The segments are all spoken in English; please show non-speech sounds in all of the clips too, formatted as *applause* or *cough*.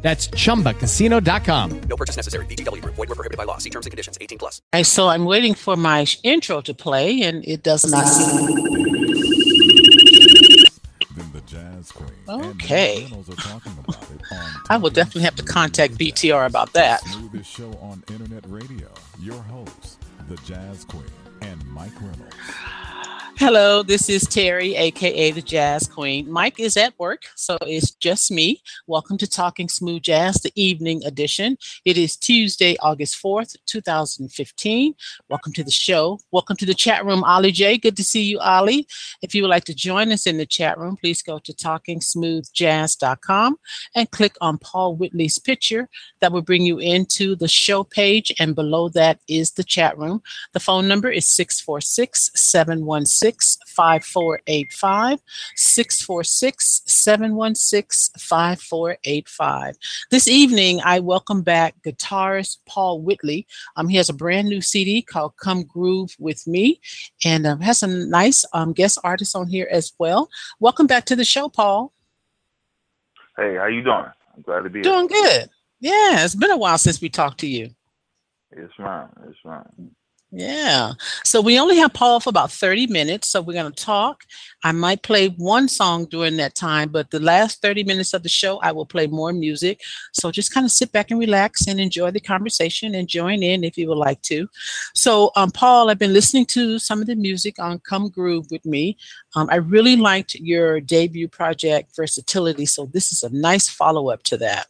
That's chumbacasino.com. No purchase necessary. VGW Group. Void were prohibited by law. See terms and conditions. 18 plus. And so I'm waiting for my intro to play, and it does not. Then the Jazz Queen. Okay. Mike are talking about it *laughs* I will definitely have to contact BTR about that. Smoothest show on internet radio. Your hosts, the Jazz Queen and Mike Reynolds. Hello, this is Terry, aka the Jazz Queen. Mike is at work, so it's just me. Welcome to Talking Smooth Jazz, the evening edition. It is Tuesday, August 4th, 2015. Welcome to the show. Welcome to the chat room, Ollie J. Good to see you, Ollie. If you would like to join us in the chat room, please go to talkingsmoothjazz.com and click on Paul Whitley's picture. That will bring you into the show page, and below that is the chat room. The phone number is 646 716 5485. 646 716 5485. This evening, I welcome back guitarist Paul Whitley. Um, he has a brand new CD called Come Groove with Me and um, has some nice um, guest artists on here as well. Welcome back to the show, Paul. Hey, how you doing? I'm glad to be here. Doing good. Yeah, it's been a while since we talked to you. It's ma'am. It's ma'am. Yeah. So we only have Paul for about 30 minutes. So we're going to talk. I might play one song during that time, but the last 30 minutes of the show, I will play more music. So just kind of sit back and relax and enjoy the conversation and join in if you would like to. So, um, Paul, I've been listening to some of the music on Come Groove with me. Um, I really liked your debut project, Versatility. So this is a nice follow up to that.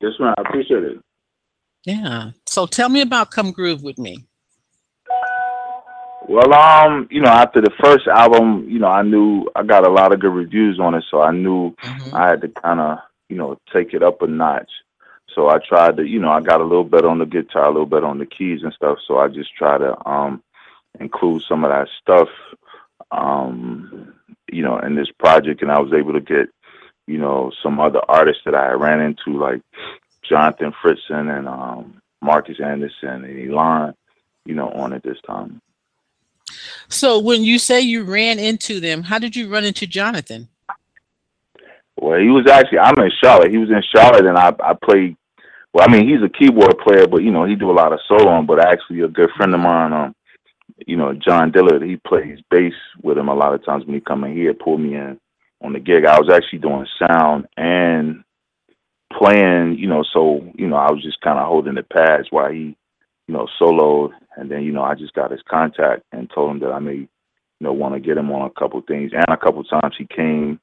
Yes, ma'am. I appreciate it. Yeah. So tell me about Come Groove with me. Well, um, you know, after the first album, you know, I knew I got a lot of good reviews on it, so I knew Mhm. I had to kind of, you know, take it up a notch. So I tried to, you know, I got a little better on the guitar, a little better on the keys and stuff. So I just try to um include some of that stuff, um, you know, in this project, and I was able to get, you know, some other artists that I ran into like Jonathan Fritzen and um Marcus Anderson and Elon, you know, on it this time. So when you say you ran into them, how did you run into Jonathan? Well, he was actually I'm in Charlotte. He was in Charlotte, and I I played. Well, I mean, he's a keyboard player, but you know he do a lot of soloing. But actually, a good friend of mine, um, you know, John Dillard, he plays bass with him a lot of times when he come in here, pull me in on the gig. I was actually doing sound and playing, you know, so you know I was just kind of holding the pads while he, you know, soloed, and then you know I just got his contact and told him that I may, you know, want to get him on a couple things, and a couple times he came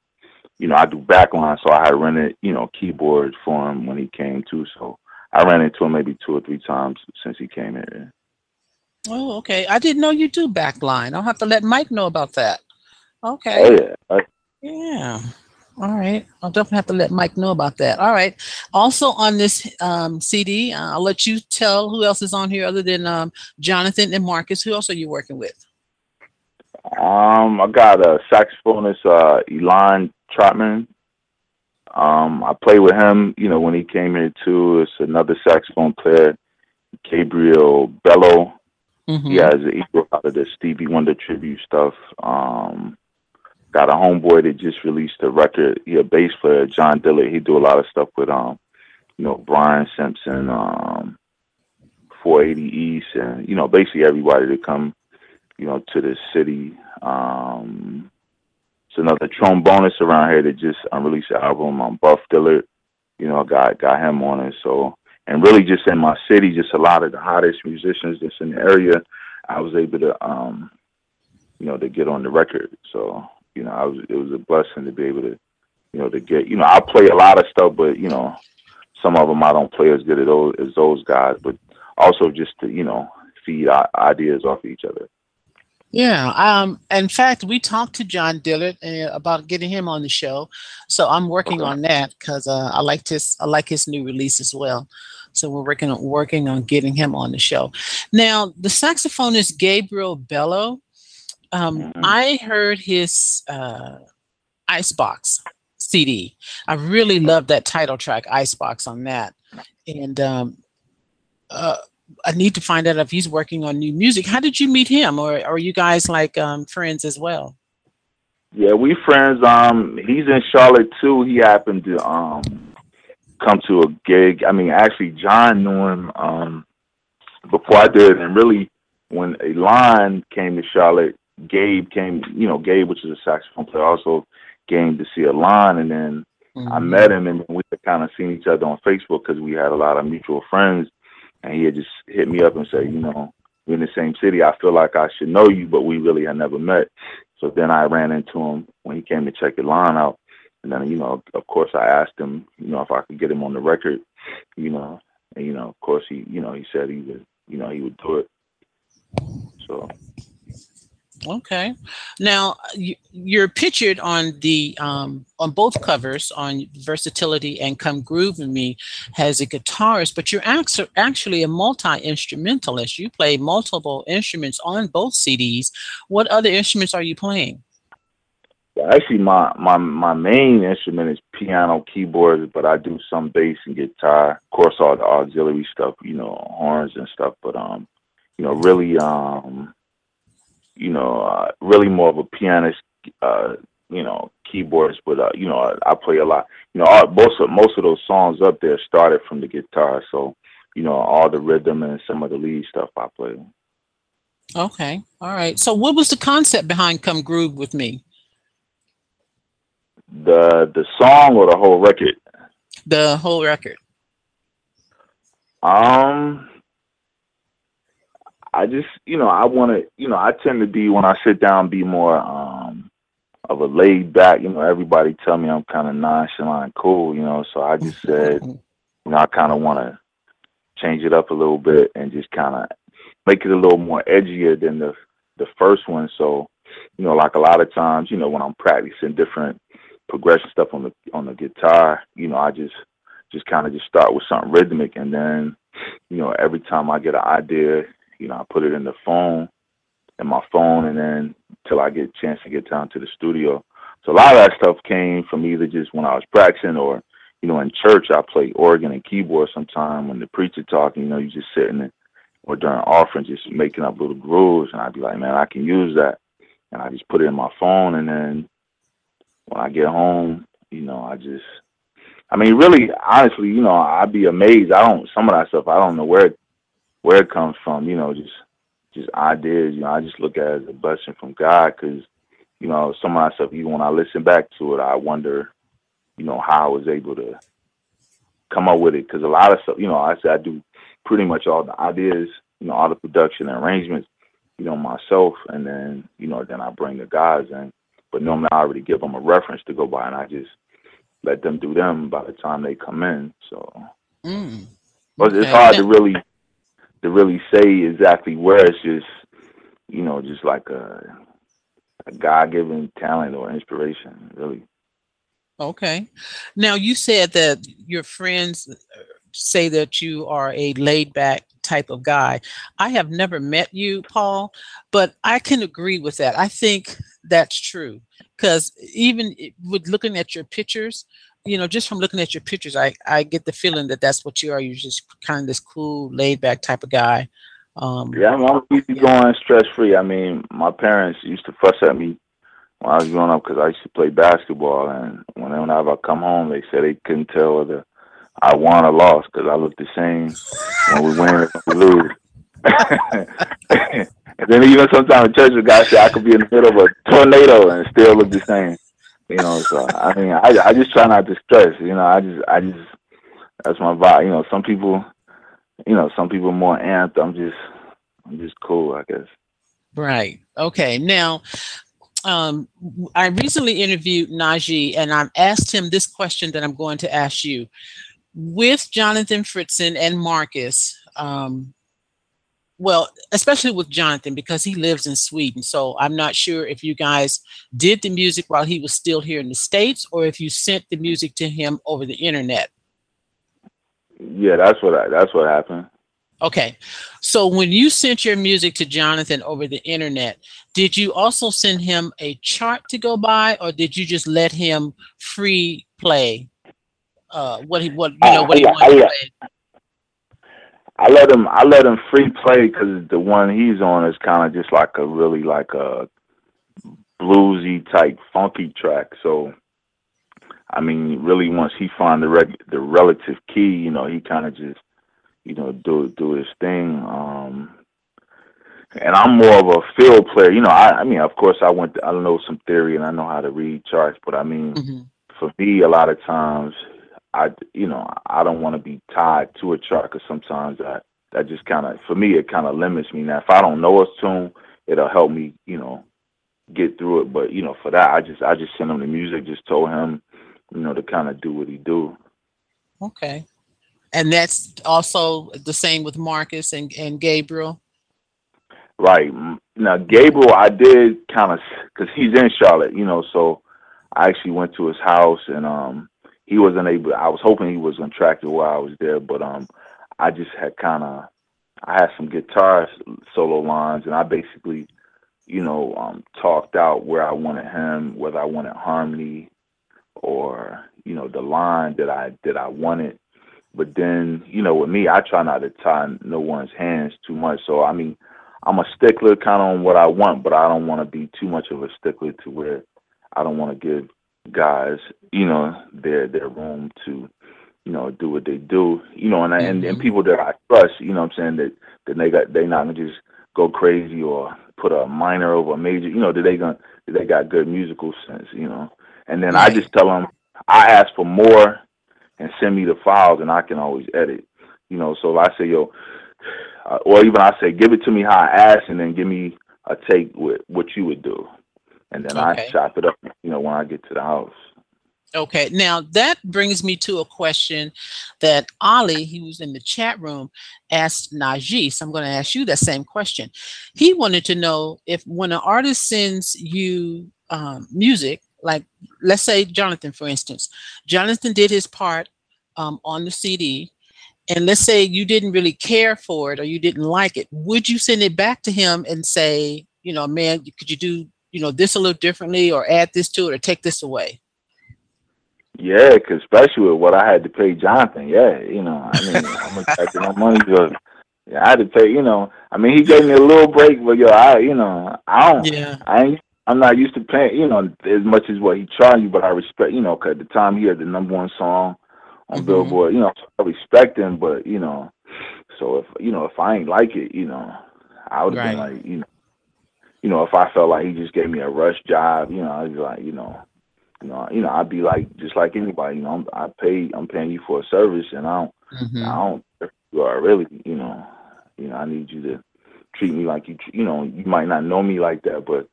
you know, I do backline, so I had rented, you know, keyboards for him when he came too. So I ran into him maybe two or three times since he came here. Oh, okay. I didn't know you do backline. I'll have to let Mike know about that. Okay. Oh yeah, I, Yeah. All right. I'll definitely have to let Mike know about that. All right. Also on this um, CD, uh, I'll let you tell who else is on here other than um, Jonathan and Marcus. Who else are you working with? um, I got a saxophonist, uh, Elon Trotman. Um, I played with him, you know, when he came here too. It's another saxophone player, Gabriel Bello. Mhm. He has an equal out of the Stevie Wonder tribute stuff. Um, got a homeboy that just released a record. He a bass player, John Dillard. He do a lot of stuff with um, you know, Brian Simpson, um, 480 East, and you know, basically everybody that come, you know, to the city. Um, it's another trombonist around here that just unreleased an album on Buff Dillard. You know, got got him on it. So and really just in my city, just a lot of the hottest musicians that's in the area, I was able to um, you know, to get on the record. So, you know, I was it was a blessing to be able to, you know, to get you know, I play a lot of stuff, but you know, some of them I don't play as good as those as those guys, but also just to, you know, feed ideas off each other. Yeah. Um. In fact, we talked to John Dillard uh, about getting him on the show, so I'm working Okay. on that because uh, I like his I like his new release as well. So we're working on working on getting him on the show. Now, the saxophonist Gabriel Bello, um. I heard his uh, Icebox CD. I really love that title track, Icebox, on that. And um, uh, I need to find out if he's working on new music. How did you meet him, or, or are you guys like um, friends as well? Yeah, we friends. Um, he's in Charlotte too. He happened to um come to a gig. I mean, actually, John knew him um before I did, and really, when Elon came to Charlotte, Gabe came. You know, Gabe, which is a saxophone player, also came to see Elon, and then I mm-hmm. met him, and we had kind of seen each other on Facebook because we had a lot of mutual friends, and he had just hit me up and said, you know, we're in the same city. I feel like I should know you, but we really had never met. So then I ran into him when he came to check Elon out, and then you know, of course, I asked him, you know, if I could get him on the record, you know, and you know, of course, he, you know, he said he would, you know, he would do it. So Okay. Now you, you're pictured on the um, on both covers on Versatility and Come Groove with Me as a guitarist, but you're actu- actually a multi instrumentalist. You play multiple instruments on both CDs. What other instruments are you playing? Actually, my my my main instrument is piano, keyboards, but I do some bass and guitar. Of course, all the auxiliary stuff, you know, horns and stuff. But um, you know, really um, you know, uh, really more of a pianist. Uh, you know, keyboards, but uh, you know, I, I play a lot. You know, all, most of most of those songs up there started from the guitar, so you know, all the rhythm and some of the lead stuff I play. Okay. All right. So what was the concept behind Come Groove with Me? The the song or the whole record? The whole record. Um, I just, you know, I want to, you know, I tend to be when I sit down, be more um of a laid back. You know, everybody tell me I'm kind of nonchalant, cool. You know, so I just said, *laughs* you know, I kind of want to change it up a little bit and just kind of make it a little more edgier than the the first one. So, you know, like a lot of times, you know, when I'm practicing different progression stuff on the on the guitar, you know, I just just kind of just start with something rhythmic and then you know every time i get an idea you know i put it in the phone in my phone and then till i get a chance to get down to the studio so a lot of that stuff came from either just when i was practicing or you know in church i play organ and keyboard sometime when the preacher talking you know you just sitting there or during offering just making up little grooves and i'd be like man i can use that and i just put it in my phone and then when i get home you know i just I mean, really, honestly, you know, I'd be amazed. I don't some of that stuff. I don't know where where it comes from. You know, just just ideas. You know, I just look at it as a blessing from God because you know some of that stuff. Even when I listen back to it, I wonder, you know, how I was able to come up with it. Because a lot of stuff, you know, I say I do pretty much all the ideas, you know, all the production and arrangements, you know, myself, and then you know, then I bring the guys in. But normally, I already give them a reference to go by, and I just let them do them by the time they come in. So Mm. but it's hard to really to really say exactly where it's just you know just like a, a God given talent or inspiration. Really, Okay. Now you said that your friends uh, say that you are a laid back type of guy. I have never met you, Paul, but I can agree with that. I think that's true because even with looking at your pictures, you know, just from looking at your pictures, I, I get the feeling that that's what you are. You're just kind of this cool, laid back type of guy. Um, yeah. I'm, I'm easy going, stress free. I mean, my parents used to fuss at me when I was growing up because I used to play basketball, and whenever I come home, they said they couldn't tell whether I won or lost because I looked the same when we win or lose. *laughs* and then even sometimes church, the guy said I could be in the middle of a tornado and still look the same. You know, so I mean, I I just try not to stress. You know, I just I just that's my vibe. You know, some people, you know, some people more amped. I'm just I'm just cool, I guess. Right. Okay. Now, um, I recently interviewed Najee, and I've asked him this question that I'm going to ask you. With Jonathan Fritzen and Marcus, um, well, especially with Jonathan because he lives in Sweden. So I'm not sure if you guys did the music while he was still here in the States or if you sent the music to him over the internet. Yeah, that's what I, that's what happened. Okay. So when you sent your music to Jonathan over the internet, did you also send him a chart to go by or did you just let him free play uh what he what you know what he Uh, wanted yeah, to play? I let him I let him free play because the one he's on is kind of just like a really like a bluesy type funky track. So I mean, really once he find the reg- the relative key, you know, he kind of just you know do do his thing. Um, and I'm more of a field player. You know, I, I mean, of course, I went. I know some theory and I know how to read charts, but I mean, Mhm. for me, a lot of times, I you know I don't want to be tied to a chart because sometimes that that just kind of for me it kind of limits me. Now, if I don't know a tune, it'll help me, you know, get through it. But you know, for that, I just I just sent him the music, just told him, you know, to kind of do what he do. Okay. And that's also the same with Marcus and, and Gabriel. Right now, Gabriel, I did kind of because he's in Charlotte, you know, so I actually went to his house and um he wasn't able. I was hoping he was gonna track while I was there, but um I just had kind of I had some guitar solo lines and I basically, you know, um talked out where I wanted him, whether I wanted harmony or you know the line that I that I wanted. But then, you know, with me, I try not to tie no one's hands too much. So I mean, I'm a stickler kind of on what I want, but I don't want to be too much of a stickler to where I don't want to give guys, you know, their their room to, you know, do what they do, you know, and I and, and Mhm. people that I trust, you know, what I'm saying that that they got they not gonna just go crazy or put a minor over a major, you know, that they gonna that they got good musical sense, you know, and then I just tell them I ask for more and send me the files and I can always edit, you know. So if I say yo, uh, or even I say give it to me how I asked and then give me a take with what you would do, and then Okay. I chop it up, you know, when I get to the house. Okay, now that brings me to a question that Ali, he was in the chat room, asked Najee. So I'm going to ask you that same question. He wanted to know if when an artist sends you um, music, like let's say Jonathan, for instance, Jonathan did his part um, on the CD, and let's say you didn't really care for it or you didn't like it, would you send it back to him and say, you know, man, could you do, you know, this a little differently or add this to it or take this away? Yeah, 'cause especially with what I had to pay Jonathan. Yeah, you know, I mean, I'm expecting my money to. Yeah, I had to pay. You know, I mean, he gave me a little break, but yo, I, you know, I don't. Yeah. I ain't. I'm not used to paying, you know, as much as what he charged you, but I respect, you know, 'cause at the time he had the number one song on Mhm. Billboard, you know, so I respect him, but you know, so if you know if I ain't like it, you know, I would have been like, you know, you know, if I felt like he just gave me a rush job, you know, I'd be like, you know, you know, you know, I'd be like just like anybody, you know, I'm, I pay, I'm paying you for a service, and I don't, Mhm. I don't, you are really, you know, you know, I need you to treat me like you, you know, you might not know me like that, but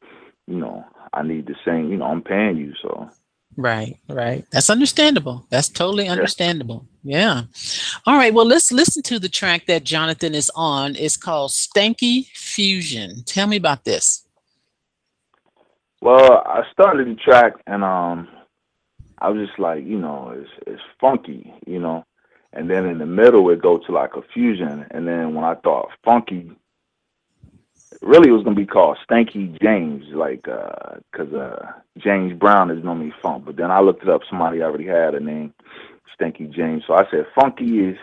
you know, I need the same, you know, I'm paying you, so Right, right. That's understandable. That's totally understandable. Yeah. All right. Well, let's listen to the track that Jonathan is on. It's called Stanky Fusion. Tell me about this. Well, I started the track and um I was just like, you know, it's it's funky, you know. And then in the middle it go to like a fusion and then when I thought funky really it was gonna be called Stanky James, like uh 'cause uh James Brown is normally funk. But then I looked it up, somebody already had a name, Stanky James. So I said funky is,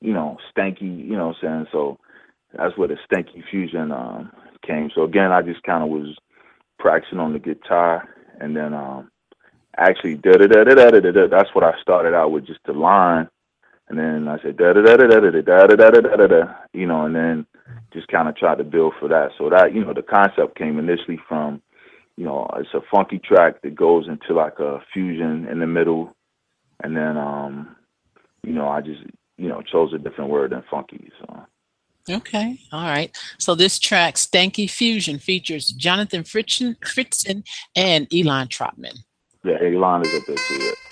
you know, stanky, you know what I'm saying? So that's where the stanky fusion um came. So again I just kinda was practicing on the guitar and then um actually that's what I started out with just the line and then I said da da da da da da da da da da da you know and then just kind of tried to build for that so that you know the concept came initially from you know it's a funky track that goes into like a fusion in the middle and then um you know I just you know chose a different word than funky so Okay. All right. So this track, Stanky Fusion, features Jonathan Fritzen, Fritzen and Elon Trotman. yeah Elon is up there too yeah.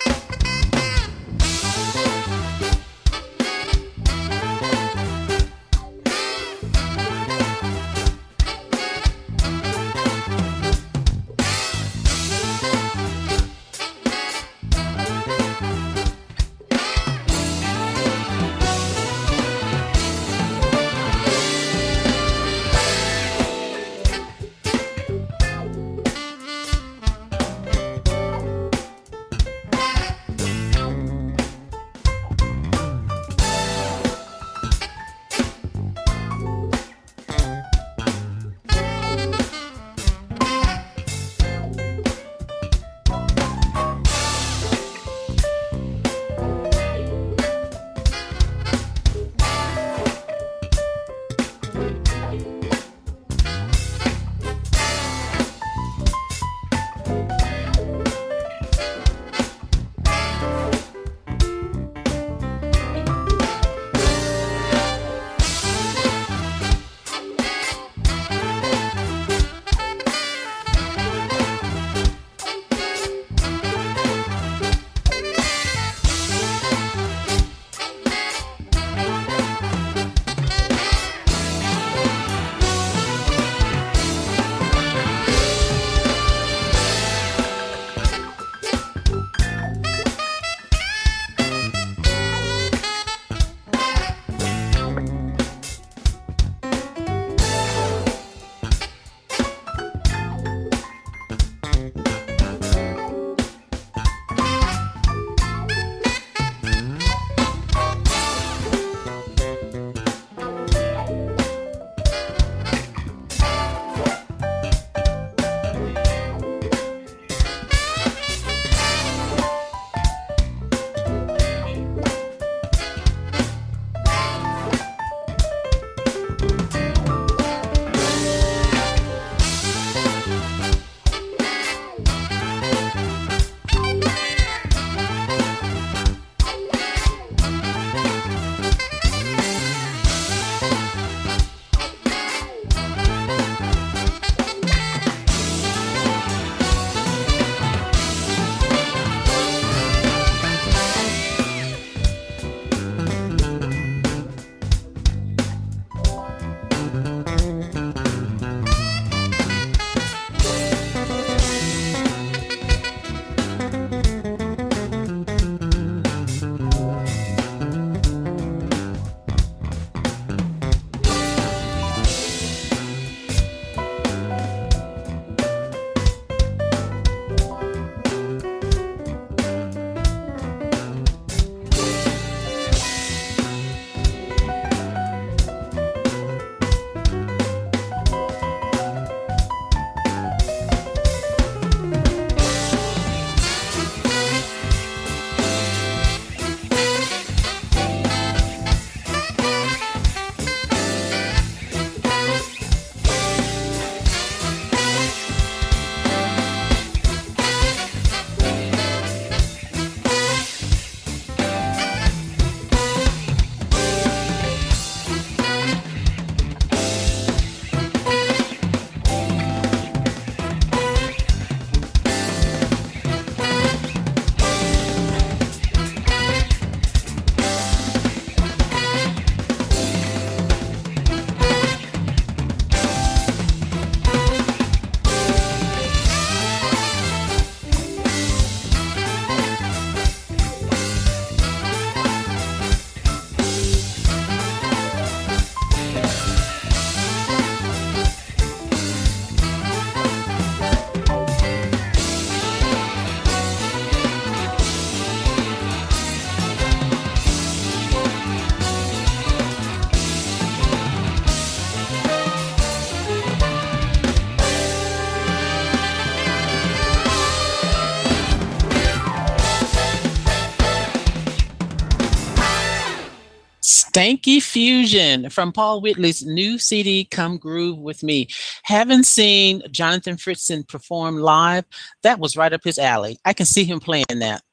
Stanky Fusion from Paul Whitley's new CD, Come Groove With Me. Haven't seen Jonathan Fritzen perform live. That was right up his alley. I can see him playing that.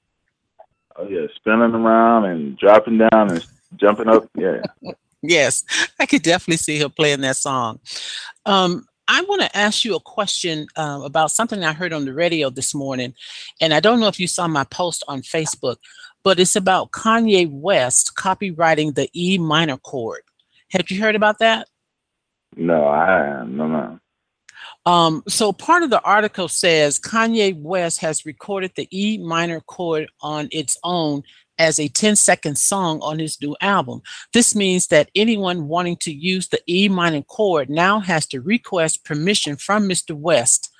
Oh yeah, spinning around and dropping down and jumping up. Yeah. *laughs* yes, I could definitely see him playing that song. Um, I want to ask you a question uh, about something I heard on the radio this morning, and I don't know if you saw my post on Facebook, but it's about Kanye West copyrighting the E minor chord. Have you heard about that? No, I no no. Um, so part of the article says Kanye West has recorded the E minor chord on its own as a 10 second song on his new album. This means that anyone wanting to use the E minor chord now has to request permission from Mr. West.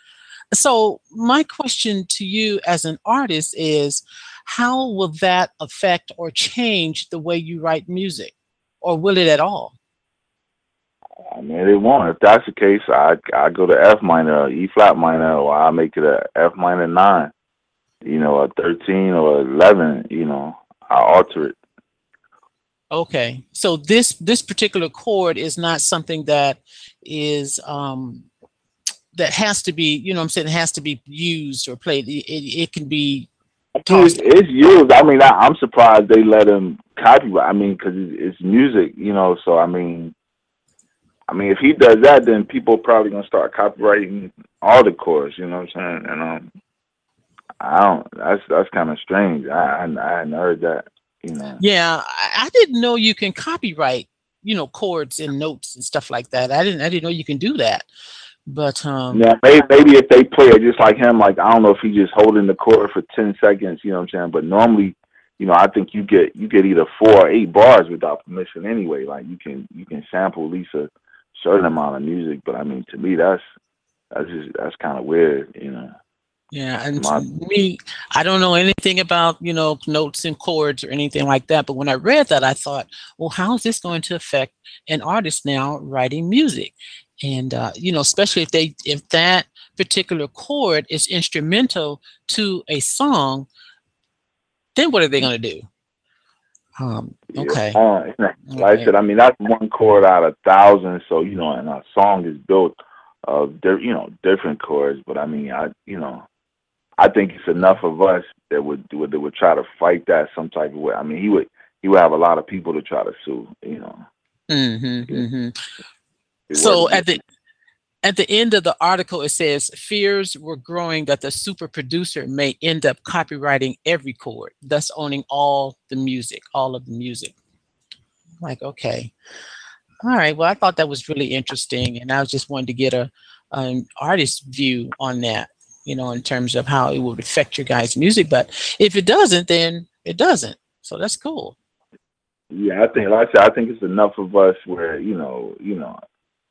So, my question to you as an artist is how will that affect or change the way you write music, or will it at all? I mean, it won't. If that's the case, I I go to F minor, E flat minor, or I make it a F minor nine, you know, a thirteen or eleven. You know, I alter it. Okay, so this this particular chord is not something that is um that has to be, you know, I'm saying it has to be used or played. It, it, it can be it's, it's used. I mean, I, am surprised they let him copyright. I mean, because it's, it's, music, you know. So I mean, I mean, if he does that, then people probably gonna start copyrighting all the chords. You know what I'm saying? And um, I don't. That's that's kind of strange. I, I I hadn't heard that. You know. Yeah, I didn't know you can copyright. You know, chords and notes and stuff like that. I didn't. I didn't know you can do that. But um Yeah, maybe maybe if they play it just like him, like I don't know if he's just holding the chord for ten seconds, you know what I'm saying? But normally, you know, I think you get you get either four or eight bars without permission anyway. Like you can you can sample at least a certain amount of music, but I mean to me that's that's just that's kinda weird, you know. Yeah, and My, me, I don't know anything about you know notes and chords or anything like that. But when I read that, I thought, well, how is this going to affect an artist now writing music? And uh, you know especially if they if that particular chord is instrumental to a song then what are they going to do? Um, okay. yeah, uh, like okay. i said i mean that's one chord out of thousands so you know and a song is built of di- you know different chords but i mean i you know i think it's enough of us that would would that would try to fight that some type of way. I mean he would he would have a lot of people to try to sue you know. Mm-hmm, mm-hmm so at the at the end of the article it says fears were growing that the super producer may end up copyrighting every chord thus owning all the music all of the music. Like okay. All right well i thought that was really interesting and i was just wanted to get a an artist view on that you know in terms of how it would affect your guys music but if it doesn't then it doesn't. So that's cool. Yeah i think like i said i think it's enough of us where you know you know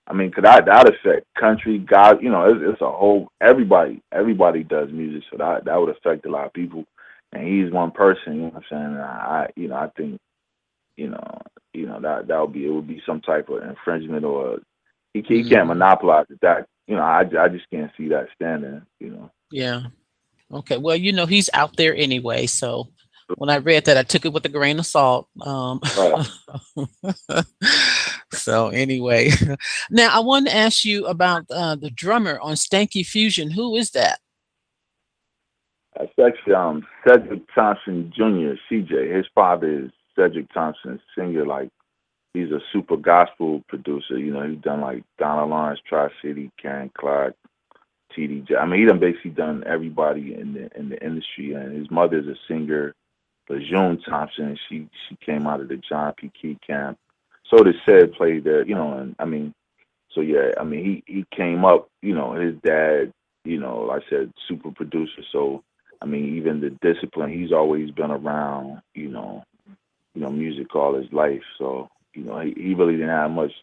I mean, could that that affect country? God, you know, it's, it's a whole everybody. Everybody does music, so that that would affect a lot of people. And he's one person. You know what I'm saying? And I, you know, I think, you know, you know that that would be it would be some type of infringement or he, he mm-hmm. can't monopolize it. That you know, I I just can't see that standing. You know. Yeah. Okay. Well, you know, he's out there anyway, so when I read that, I took it with a grain of salt. Um, *laughs* so anyway, *laughs* now I want to ask you about uh, the drummer on Stanky Fusion. Who is that? That's actually um, Cedric Thompson Jr. CJ. His father is Cedric Thompson, singer. Like he's a super gospel producer. You know, he's done like Donald Lawrence, Tri City, Karen Clark, TD. I mean, he done basically done everybody in the in the industry. And his mother's a singer Lejeune Thompson. She she came out of the John P. Kee camp. So did said played there, you know, and I mean, so yeah, I mean he he came up, you know, his dad, you know, like I said, super producer. So I mean, even the discipline, he's always been around, you know, you know, music all his life. So you know, he, he really didn't have much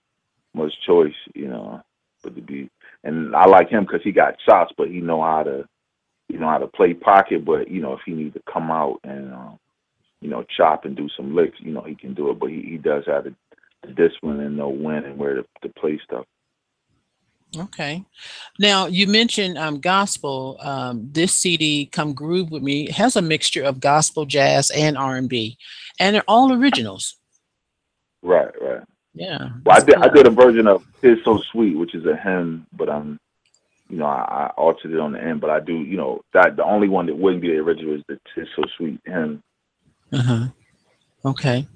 much choice, you know, but to be. And I like him because he got shots, but he know how to, you know, how to play pocket. But you know, if he need to come out and um, you know, chop and do some licks, you know, he can do it. But he, he does have the, discipline and know when and where to, to play stuff. Okay. Now you mentioned um, gospel. Um, this CD, "Come Groove with Me," has a mixture of gospel, jazz, and R and B, and they're all originals. Right, right. Yeah. Well, I did I did a version of "Tis So Sweet," which is a hymn, but I'm, you know, I, I altered it on the end. But I do, you know, that the only one that wouldn't be the original is the "Tis So Sweet" hymn. Uh-huh. Okay.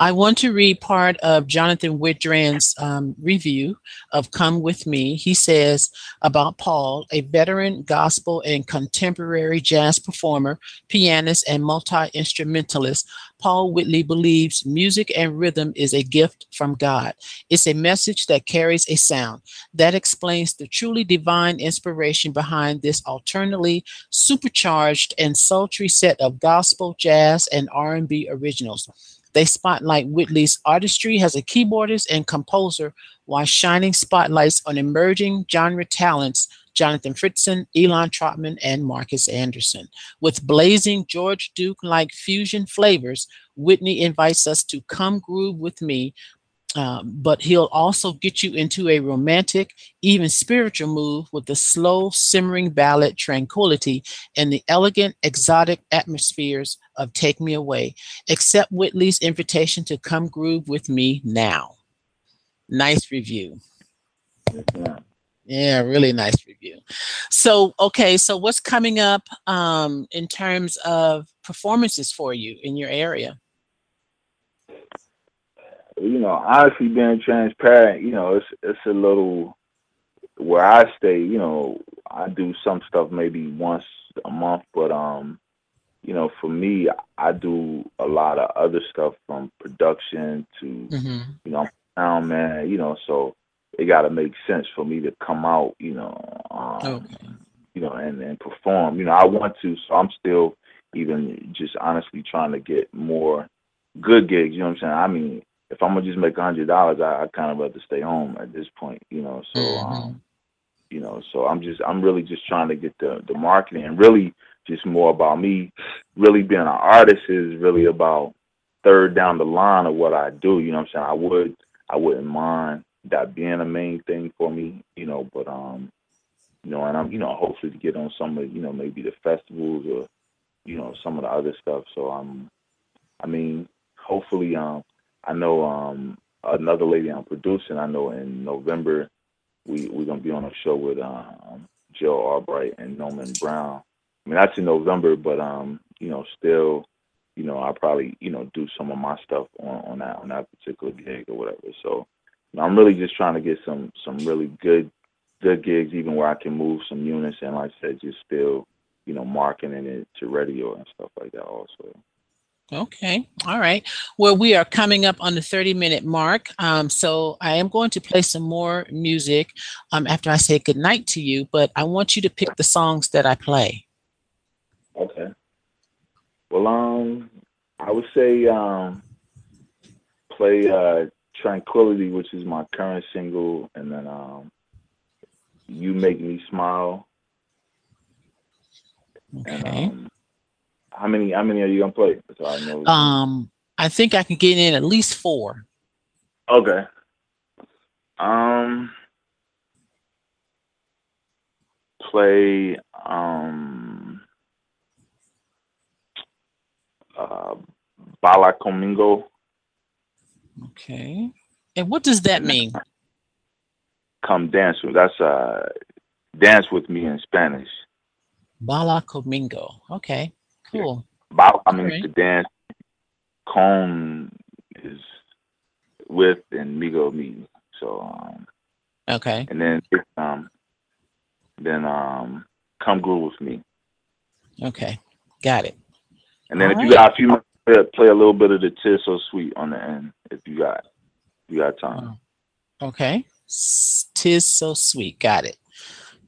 I want to read part of Jonathan Widran's um, review of Come With Me. He says about Paul, a veteran gospel and contemporary jazz performer, pianist, and multi instrumentalist. Paul Whitley believes music and rhythm is a gift from God. It's a message that carries a sound. That explains the truly divine inspiration behind this alternately supercharged and sultry set of gospel, jazz, and R&B originals. They spotlight Whitley's artistry as a keyboardist and composer while shining spotlights on emerging genre talents Jonathan Fritzen, Elon Trotman, and Marcus Anderson. With blazing George Duke like fusion flavors, Whitley invites us to come groove with me, um, but he'll also get you into a romantic, even spiritual move with the slow, simmering ballad Tranquility and the elegant, exotic atmospheres of Take Me Away. Accept Whitley's invitation to come groove with me now. Nice review. Yeah. Yeah, really nice review. So, okay, so what's coming up um, in terms of performances for you in your area? You know, honestly, being transparent, you know, it's it's a little where I stay. You know, I do some stuff maybe once a month, but um, you know, for me, I do a lot of other stuff from production to Mm-hmm. you know, sound man, you know, so it got to make sense for me to come out, you know, um, Okay. you know, and, and perform. You know, I want to, so I'm still even just honestly trying to get more good gigs. You know what I'm saying? I mean, if I'm gonna just make a hundred dollars, I, I kind of rather stay home at this point. You know, so um, you know, so I'm just I'm really just trying to get the the marketing and really just more about me. Really being an artist is really about third down the line of what I do. You know what I'm saying? I would I wouldn't mind that being a main thing for me. You know, but um, you know, and I'm you know hopefully to get on some of you know maybe the festivals or you know some of the other stuff. So I'm, I mean, hopefully um I know um another lady I'm producing. I know in November we we're gonna be on a show with um Gerald Albright and Norman Brown. I mean that's in November, but um you know still you know I probably you know do some of my stuff on on that on that particular gig or whatever. So you know, I'm really just trying to get some some really good good gigs, even where I can move some units and like I said, just still you know marketing it to radio and stuff like that also. Okay. All right. Well, we are coming up on the 30 minute mark. Um, so I am going to play some more music um, after I say goodnight to you, but I want you to pick the songs that I play. Okay. Well, um, I would say um, play uh, "Tranquility," which is my current single, and then um, "You Make Me Smile." And Okay. um, how many? How many are you gonna play? So I know. Um, I think I can get in at least four. okay. Um, play um, uh, Baila Conmigo. Okay. And what does that mean? come dance with that's uh dance with me in Spanish. Baila Conmigo. Okay. Cool. Ba- I mean Alright. to dance con is with and migo me. So um Okay. and then um then um come groove with me. Okay. Got it. And then if you got a few minutes, play- play a little bit of the tis so sweet on the end if you got if you got time. Okay. Tis so sweet. Got it.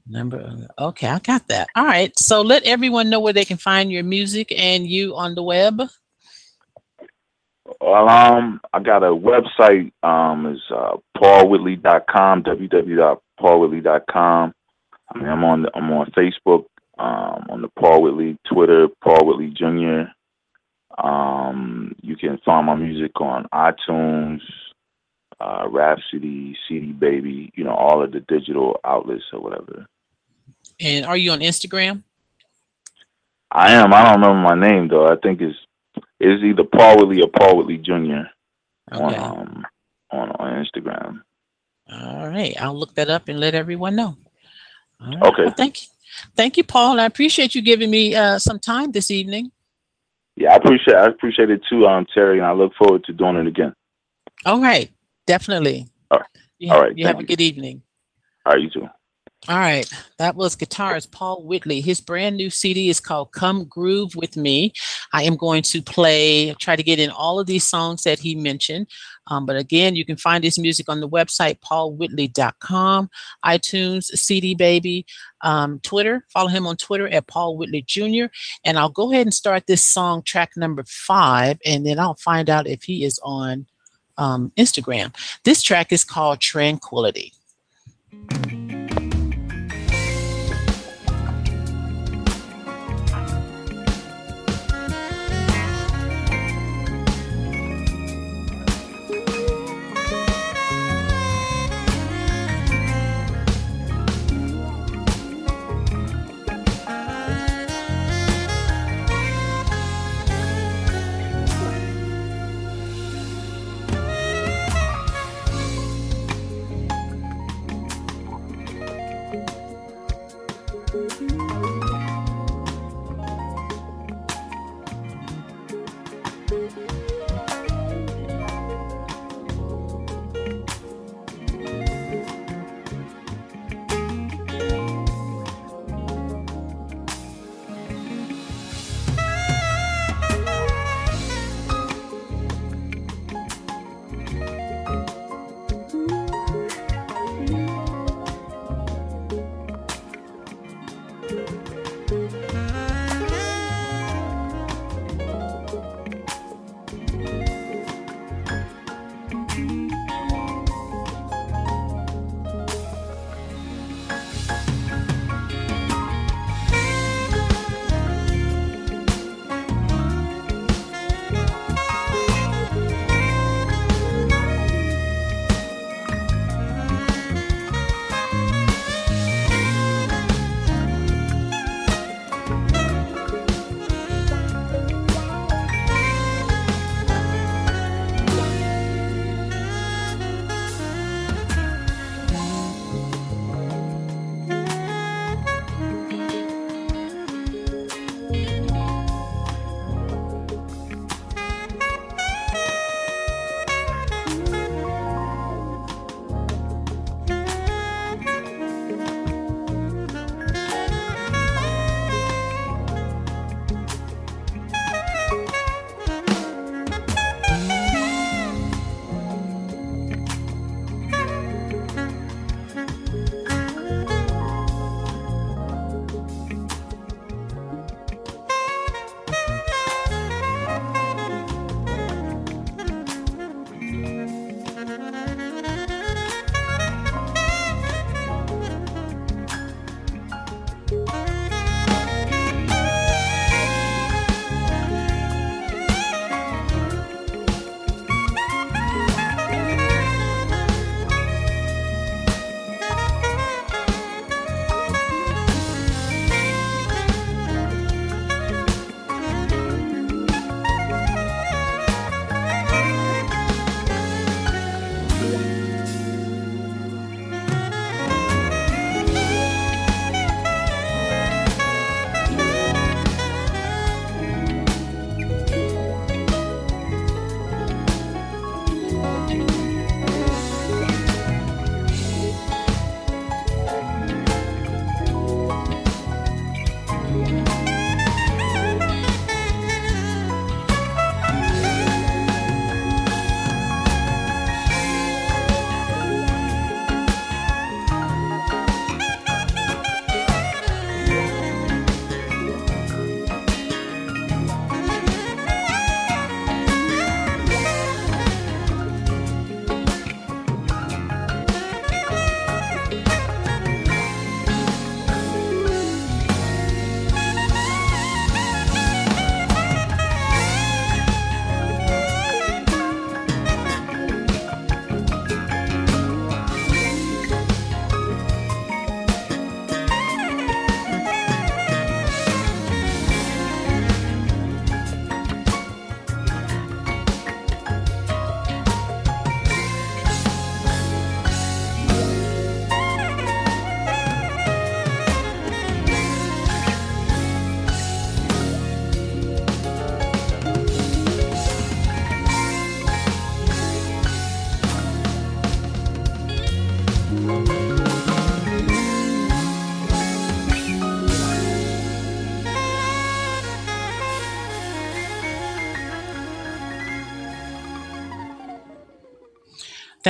Number. Okay, I got that. All right. So let everyone know where they can find your music and you on the web. Well, um, I got a website. Um, is uh, paulwhitley.com. www.paulwhitley.com. I mean, I'm on. I'm on Facebook. Um, on the Paul Whitley Twitter, Paul Whitley Jr. Um, you can find my music on iTunes, uh, Rhapsody, CD Baby. You know, all of the digital outlets or whatever. And are you on Instagram? I am. I don't remember my name though. I think it's it's either Paul Whitley or Paul Whitley Jr. on um on on Instagram. All right. I'll look that up and let everyone know. Right. Okay. Well, thank you. Thank you, Paul. I appreciate you giving me uh, some time this evening. Yeah, I appreciate I appreciate it too, um Terry, and I look forward to doing it again. All right. Definitely. All right. You All have, right, You have a good evening. All right, you too. All right. That was guitarist Paul Whitley. His brand new CD is called Come Groove with Me. I am going to play, try to get in all of these songs that he mentioned. Um, but again, you can find his music on the website, paulwhitley.com, iTunes, CD Baby, um, Twitter. Follow him on Twitter at Paul Whitley Jr. And I'll go ahead and start this song, track number five, and then I'll find out if he is on um, Instagram. This track is called Tranquility.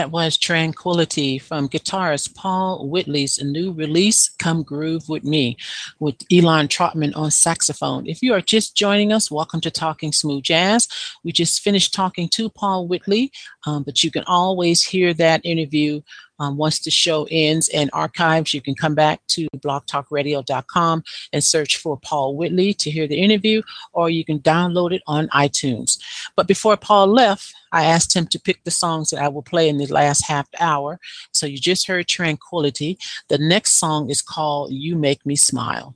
That was Tranquility from guitarist Paul Whitley's new release, Come Groove With Me, with Elon Trotman on saxophone. If you are just joining us, welcome to Talking Smooth Jazz. We just finished talking to Paul Whitley, um, but you can always hear that interview um, once the show ends and archives, you can come back to blogtalkradio.com and search for Paul Whitley to hear the interview, or you can download it on iTunes. But before Paul left, I asked him to pick the songs that I will play in the last half hour. So you just heard Tranquility. The next song is called You Make Me Smile.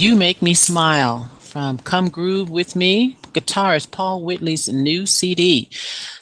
You Make Me Smile from Come Groove With Me, guitarist Paul Whitley's new CD.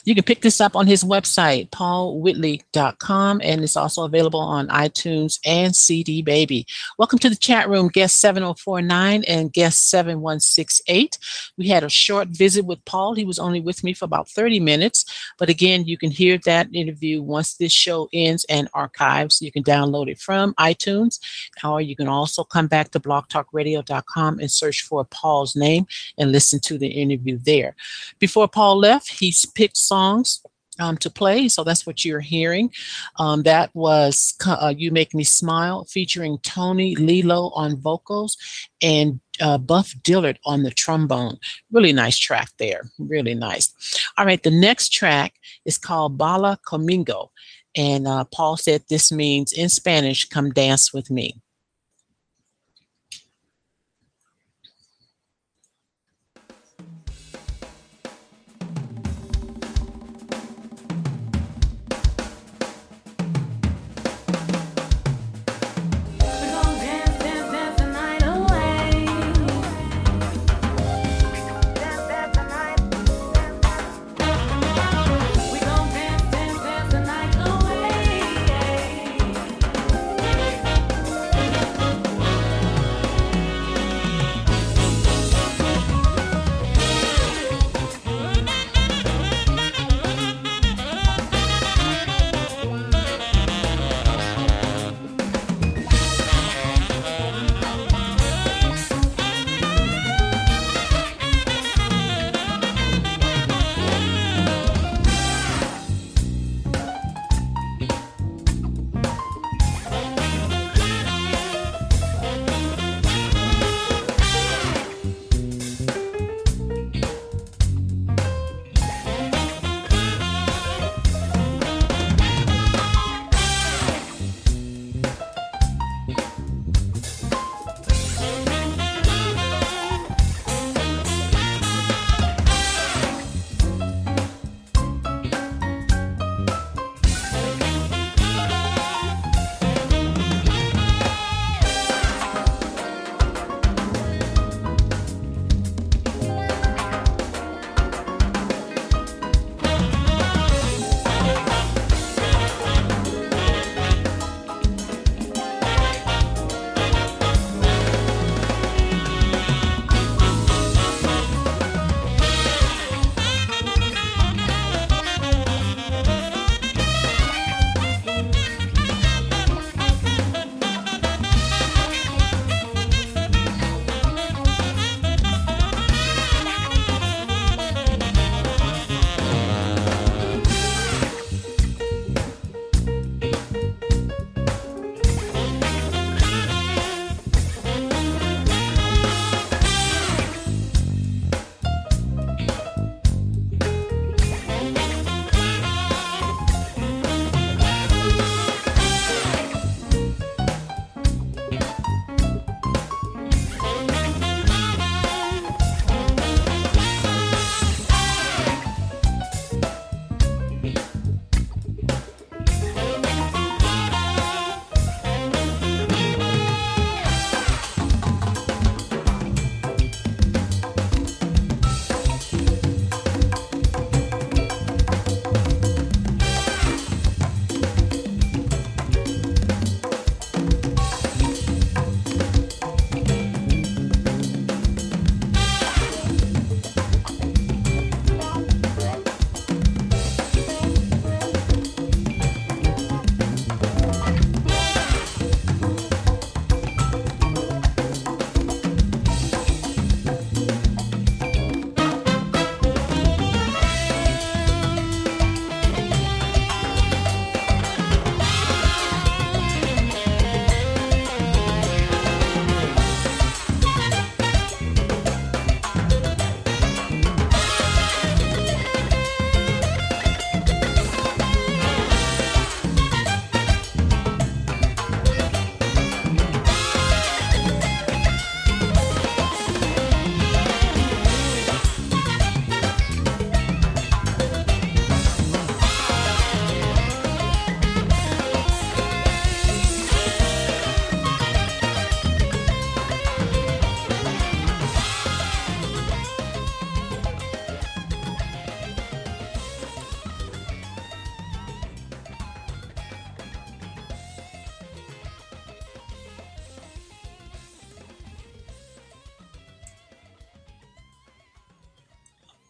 You can pick this up on his website, paulwhitley.com, and it's also available on iTunes and CD Baby. Welcome to the chat room, guest 7049 and guest 7168. We had a short visit with Paul. He was only with me for about 30 minutes, but again, you can hear that interview once this show ends and archives. You can download it from iTunes, or you can also come back to blogtalkradio.com and search for Paul's name and listen to the interview there. Before Paul left, he picked songs um, to play. So that's what you're hearing. Um, that was uh, You Make Me Smile featuring Tony Lilo on vocals and uh, Buff Dillard on the trombone. Really nice track there. Really nice. All right, the next track is called Baila Conmigo. And uh, Paul said this means in Spanish, come dance with me.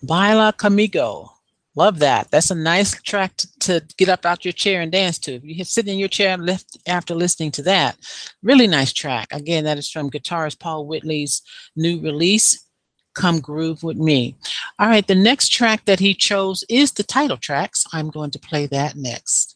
Baila Conmigo. Love that. That's a nice track to, to, get up out your chair and dance to. If you sit in your chair after listening to that, really nice track. Again, that is from guitarist Paul Whitley's new release, Come Groove With Me. All right, the next track that he chose is the title track, so I'm going to play that next.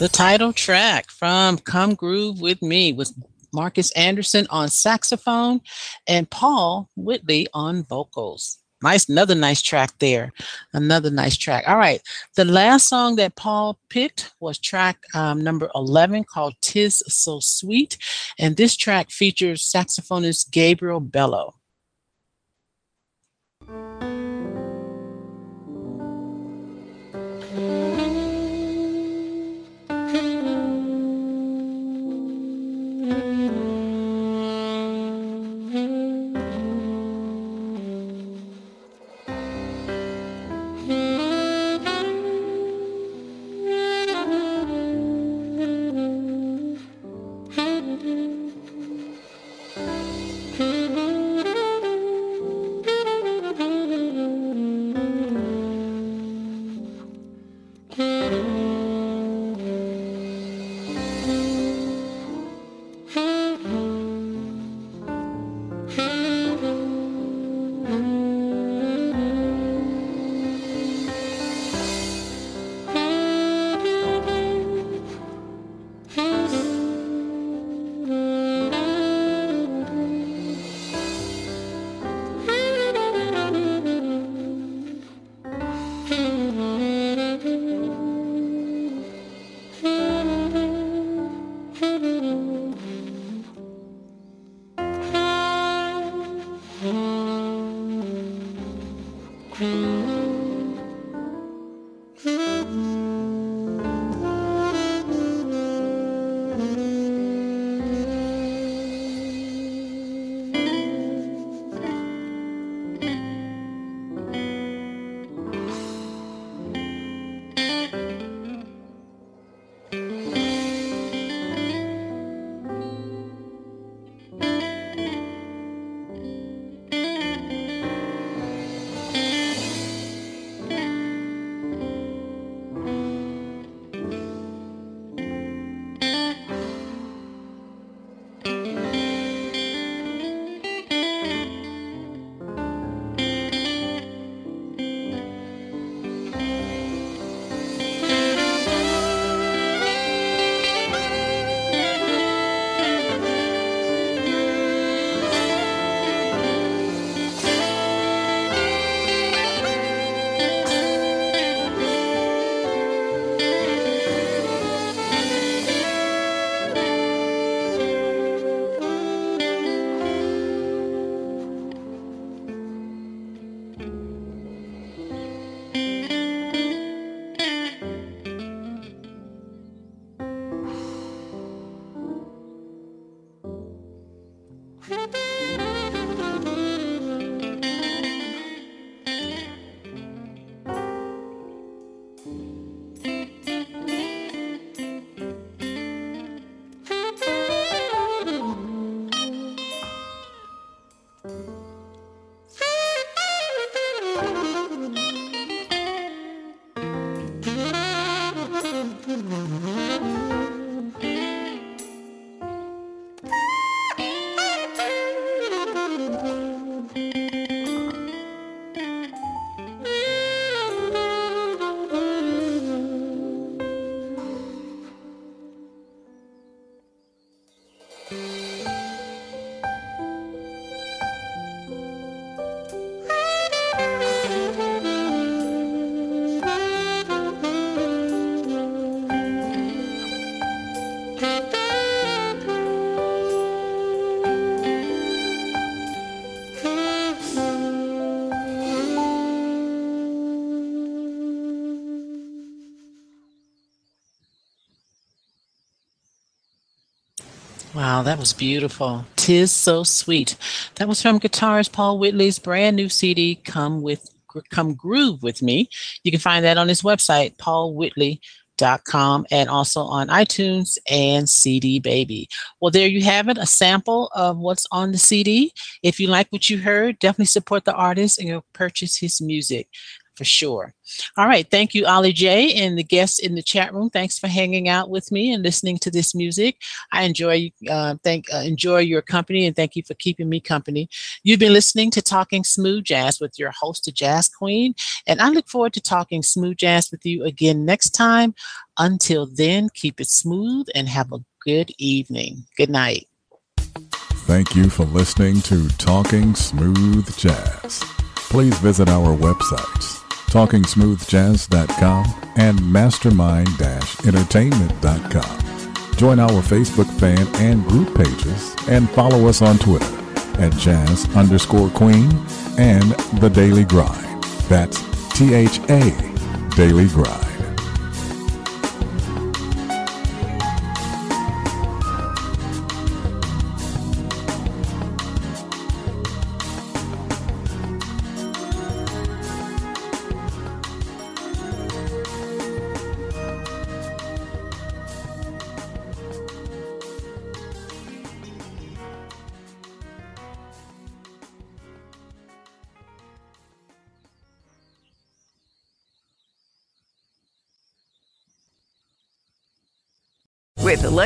The title track from Come Groove With Me with Marcus Anderson on saxophone and Paul Whitley on vocals. Nice, another nice track there. Another nice track. All right. The last song that Paul picked was track um, number 11 called Tis So Sweet. And this track features saxophonist Gabriel Bello. That was beautiful. Tis so sweet. That was from guitarist Paul Whitley's brand new CD, Come with Come Groove with Me. You can find that on his website, paulwhitley.com, and also on iTunes and CD Baby. Well, there you have it, a sample of what's on the CD. If you like what you heard, definitely support the artist and you'll purchase his music. For sure. All right. Thank you, Ollie J, and the guests in the chat room. Thanks for hanging out with me and listening to this music. I enjoy uh, thank uh, enjoy your company and thank you for keeping me company. You've been listening to Talking Smooth Jazz with your host, the Jazz Queen, and I look forward to talking smooth jazz with you again next time. Until then, keep it smooth and have a good evening. Good night. Thank you for listening to Talking Smooth Jazz. Please visit our websites, talkingsmoothjazz.com and mastermind-entertainment.com. Join our Facebook fan and group pages and follow us on Twitter at jazz underscore queen and the daily grind. That's T-H-A daily grind.